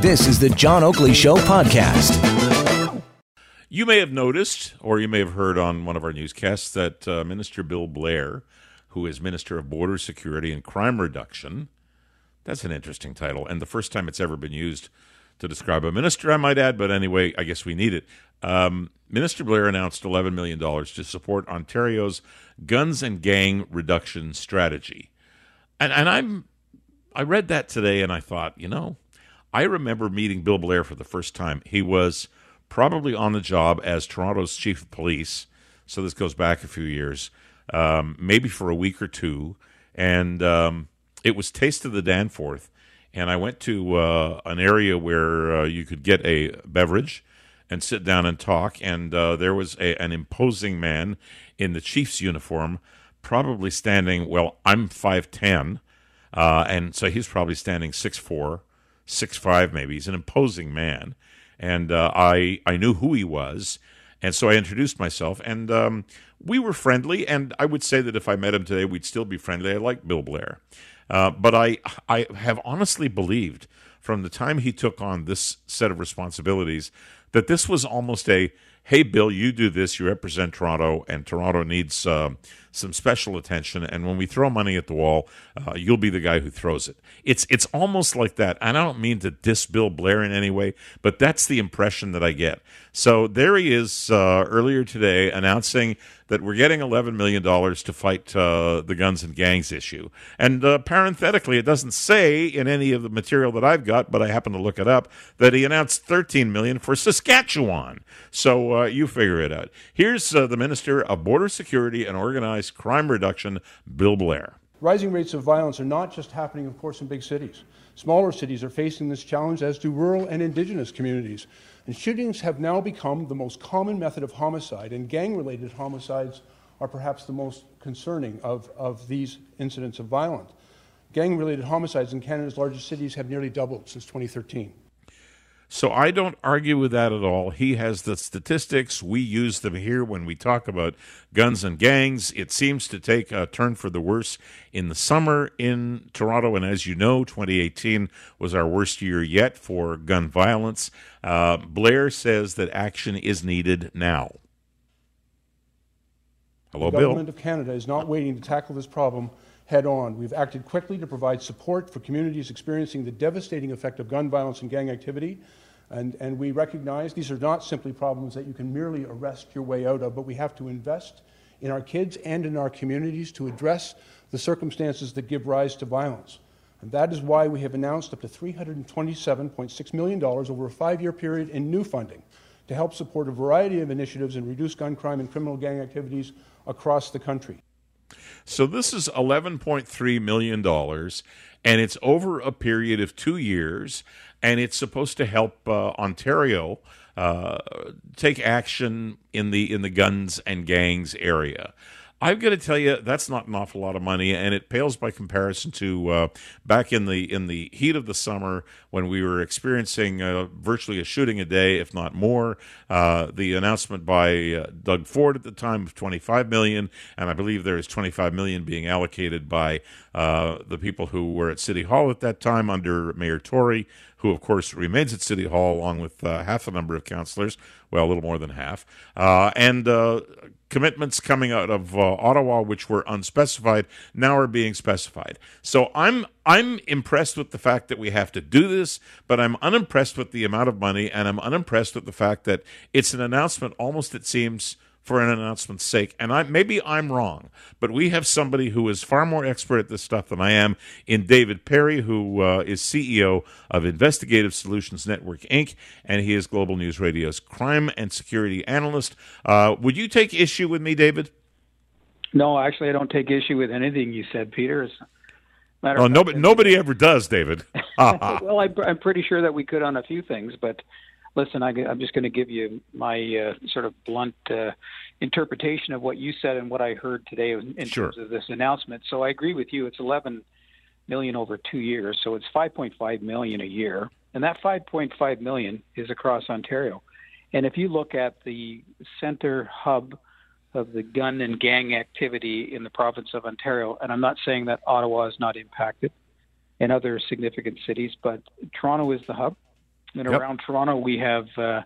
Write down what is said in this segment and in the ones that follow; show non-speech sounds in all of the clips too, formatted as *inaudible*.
This is the John Oakley Show podcast. You may have noticed, or you may have heard on one of our newscasts, that uh, Minister Bill Blair, who is Minister of Border Security and Crime Reduction, that's an interesting title, and the first time it's ever been used to describe a minister, I might add, but anyway, I guess we need it. Um, Minister Blair announced $11 million to support Ontario's guns and gang reduction strategy. And, and I'm, I read that today and I thought, you know, I remember meeting Bill Blair for the first time. He was probably on the job as Toronto's chief of police. So this goes back a few years, um, maybe for a week or two. And um, it was Taste of the Danforth and I went to uh, an area where uh, you could get a beverage and sit down and talk. And uh, there was a, an imposing man in the Chiefs uniform, probably standing. Well, I'm five ten, uh, and so he's probably standing six four, six five maybe. He's an imposing man, and uh, I I knew who he was. And so I introduced myself, and um, we were friendly. And I would say that if I met him today, we'd still be friendly. I like Bill Blair. Uh, but I, I have honestly believed from the time he took on this set of responsibilities that this was almost a hey, Bill, you do this, you represent Toronto, and Toronto needs uh, some special attention. And when we throw money at the wall, uh, you'll be the guy who throws it. It's it's almost like that. And I don't mean to diss Bill Blair in any way, but that's the impression that I get. So there he is uh, earlier today announcing that we're getting $11 million to fight uh, the guns and gangs issue. And uh, parenthetically, it doesn't say in any of the material that I've got, but I happen to look it up, that he announced 13 million for Saskatchewan. So uh, you figure it out. Here's uh, the Minister of Border Security and Organized Crime Reduction, Bill Blair. Rising rates of violence are not just happening, of course, in big cities. Smaller cities are facing this challenge, as do rural and indigenous communities. And shootings have now become the most common method of homicide, and gang related homicides are perhaps the most concerning of, of these incidents of violence. Gang related homicides in Canada's largest cities have nearly doubled since 2013. So I don't argue with that at all. He has the statistics. We use them here when we talk about guns and gangs. It seems to take a turn for the worse in the summer in Toronto. And as you know, 2018 was our worst year yet for gun violence. Uh, Blair says that action is needed now. Hello, the Bill. The government of Canada is not waiting to tackle this problem head on. We've acted quickly to provide support for communities experiencing the devastating effect of gun violence and gang activity. And, and we recognize these are not simply problems that you can merely arrest your way out of, but we have to invest in our kids and in our communities to address the circumstances that give rise to violence. And that is why we have announced up to $327.6 million over a five year period in new funding to help support a variety of initiatives and reduce gun crime and criminal gang activities across the country. So this is $11.3 million, and it's over a period of two years, and it's supposed to help uh, Ontario uh, take action in the in the guns and gangs area. I've got to tell you that's not an awful lot of money, and it pales by comparison to uh, back in the in the heat of the summer when we were experiencing uh, virtually a shooting a day, if not more. Uh, the announcement by uh, Doug Ford at the time of 25 million, and I believe there is 25 million being allocated by uh, the people who were at City Hall at that time under Mayor Tory who of course remains at City Hall along with uh, half the number of councillors, well, a little more than half, uh, and uh, commitments coming out of uh, Ottawa, which were unspecified, now are being specified. So I'm I'm impressed with the fact that we have to do this, but I'm unimpressed with the amount of money, and I'm unimpressed with the fact that it's an announcement. Almost it seems for an announcement's sake. And I maybe I'm wrong, but we have somebody who is far more expert at this stuff than I am in David Perry, who uh, is CEO of Investigative Solutions Network Inc., and he is Global News Radio's crime and security analyst. Uh, would you take issue with me, David? No, actually, I don't take issue with anything you said, Peter. Matter oh, nobody, nobody ever does, David. *laughs* well, I, I'm pretty sure that we could on a few things, but listen, I, am just going to give you my uh, sort of blunt uh, interpretation of what you said and what I heard today in sure. terms of this announcement. So I agree with you. It's 11 million over two years, so it's 5.5 million a year, and that 5.5 million is across Ontario. And if you look at the center hub of the gun and gang activity in the province of Ontario, and I'm not saying that Ottawa is not impacted, and other significant cities. But Toronto is the hub, and Yep. around Toronto we have uh,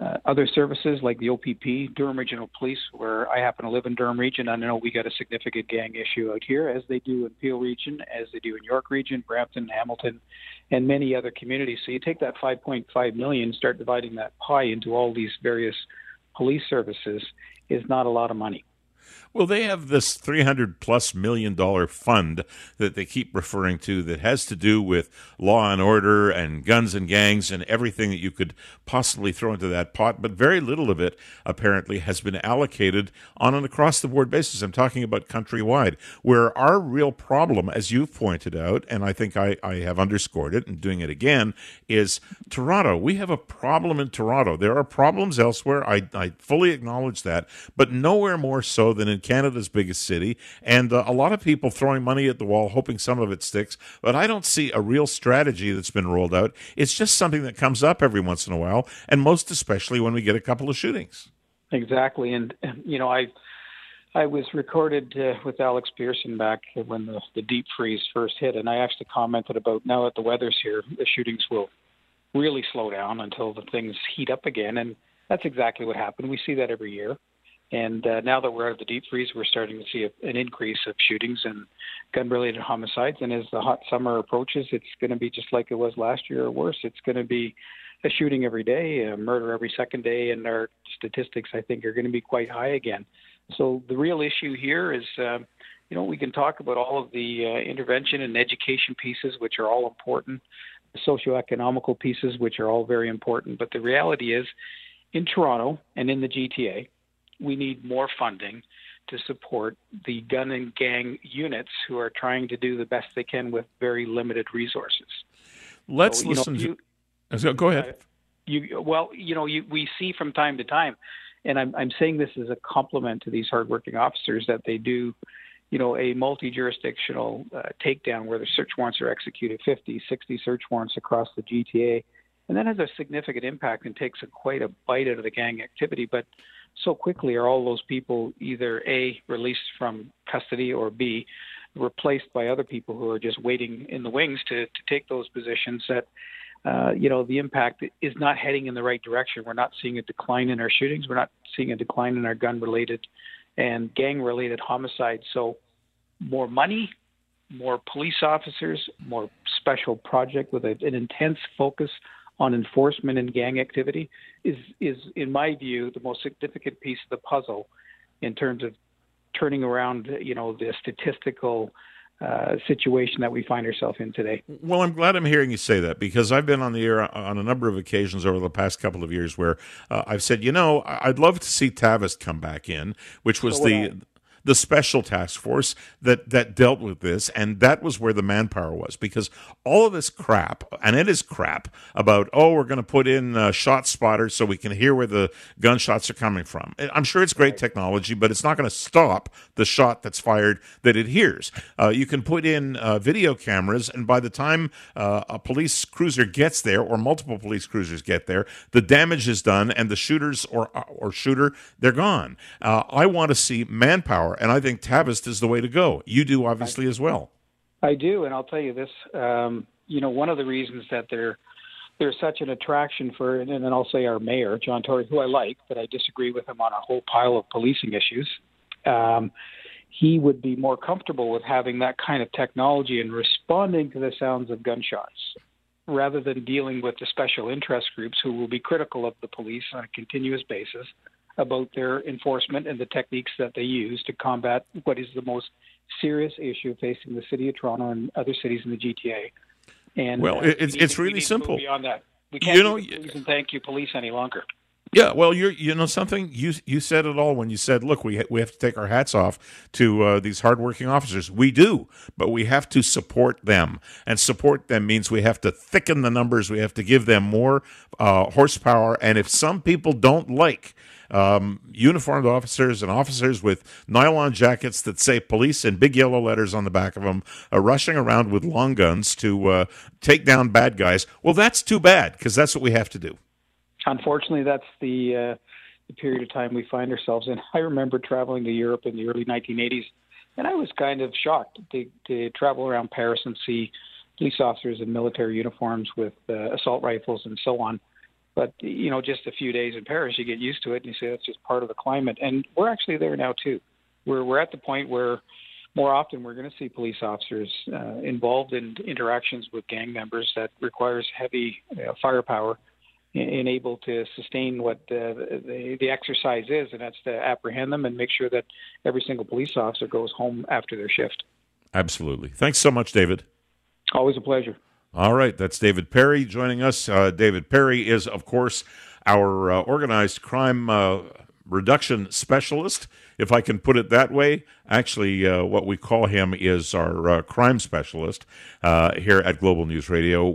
uh, other services like the OPP, Durham Regional Police, where I happen to live in Durham Region. I know we got a significant gang issue out here, as they do in Peel Region, as they do in York Region, Brampton, Hamilton, and many other communities. So you take that 5.5 million, start dividing that pie into all these various police services, is not a lot of money. Well, they have this 300 plus million dollar fund that they keep referring to that has to do with law and order and guns and gangs and everything that you could possibly throw into that pot. But very little of it apparently has been allocated on an across the board basis. I'm talking about countrywide, where our real problem, as you've pointed out, and I think I, I have underscored it and doing it again, is Toronto. We have a problem in Toronto. There are problems elsewhere. I, I fully acknowledge that, but nowhere more so than in Canada's biggest city. And uh, a lot of people throwing money at the wall, hoping some of it sticks. But I don't see a real strategy that's been rolled out. It's just something that comes up every once in a while, and most especially when we get a couple of shootings. Exactly, and you know, I I was recorded uh, with Alex Pearson back when the, the deep freeze first hit, and I actually commented about now that the weather's here, the shootings will really slow down until the things heat up again, and that's exactly what happened. We see that every year, and uh, now that we're out of the deep freeze, we're starting to see a, an increase of shootings and gun-related homicides. And as the hot summer approaches, it's going to be just like it was last year or worse. It's going to be a shooting every day, a murder every second day, and our statistics, I think, are going to be quite high again. So the real issue here is, uh, you know, we can talk about all of the uh, intervention and education pieces, which are all important, the socioeconomical pieces, which are all very important. But the reality is, in Toronto and in the GTA, we need more funding to support the gun and gang units who are trying to do the best they can with very limited resources. Let's So, you know, listen you- to. Go ahead. you well you know you, we see from time to time and I'm, I'm saying this as a compliment to these hardworking officers that they do you know a multi-jurisdictional uh, takedown where the search warrants are executed 50 60 search warrants across the gta and that has a significant impact and takes a, quite a bite out of the gang activity but so quickly are all those people either a released from custody or b replaced by other people who are just waiting in the wings to, to take those positions that uh, you know, the impact is not heading in the right direction. We're not seeing a decline in our shootings. We're not seeing a decline in our gun-related and gang-related homicides. So, more money, more police officers, more special project with a, an intense focus on enforcement and gang activity is, is, in my view, the most significant piece of the puzzle in terms of turning around, you know, the statistical uh, situation that we find ourselves in today. Well, I'm glad I'm hearing you say that because I've been on the air on a number of occasions over the past couple of years where uh, I've said, you know, I'd love to see Tavis come back in, which was So the. The special task force that that dealt with this, and that was where the manpower was because all of this crap, and it is crap about oh, we're going to put in uh, shot spotters so we can hear where the gunshots are coming from. I'm sure it's great technology, but it's not going to stop the shot that's fired that it hears. Uh, you can put in uh, video cameras, and by the time uh, a police cruiser gets there, or multiple police cruisers get there, the damage is done, and the shooters or or shooter they're gone. Uh, I want to see manpower, and I think Tavis is the way to go. You do obviously as well. I do, and I'll tell you this. Um, you know, one of the reasons that they're there's such an attraction for, and then I'll say our mayor, John Tory, who I like, but I disagree with him on a whole pile of policing issues. Um, he would be more comfortable with having that kind of technology and responding to the sounds of gunshots rather than dealing with the special interest groups who will be critical of the police on a continuous basis about their enforcement and the techniques that they use to combat what is the most serious issue facing the city of Toronto and other cities in the GTA. And Well, it's- we it's really need move simple. Beyond that, we can't You know, and thank you police any longer. Yeah, well, you're you know something you you said it all when you said, look, we ha- we have to take our hats off to uh, these hardworking officers. We do, but we have to support them, and support them means we have to thicken the numbers. We have to give them more uh, horsepower, and if some people don't like. Um, uniformed officers and officers with nylon jackets that say police in big yellow letters on the back of them, uh, rushing around with long guns to uh, take down bad guys. Well, that's too bad because that's what we have to do. Unfortunately, that's the, uh, the period of time we find ourselves in. *laughs* I remember traveling to Europe in the early 1980s, and I was kind of shocked to, to travel around Paris and see police officers in military uniforms with uh, assault rifles and so on. But you know, just a few days in Paris, you get used to it, and you say that's just part of the climate. And we're actually there now too. We're we're at the point where more often we're going to see police officers uh, involved in interactions with gang members that requires heavy uh, firepower and able to sustain what uh, the, the exercise is, and that's to apprehend them and make sure that every single police officer goes home after their shift. Absolutely. Thanks so much, David. Always a pleasure. All right, that's David Perry joining us. Uh, David Perry is, of course, our uh, organized crime uh, reduction specialist, if I can put it that way. Actually, uh, what we call him is our uh, crime specialist uh, here at Global News Radio.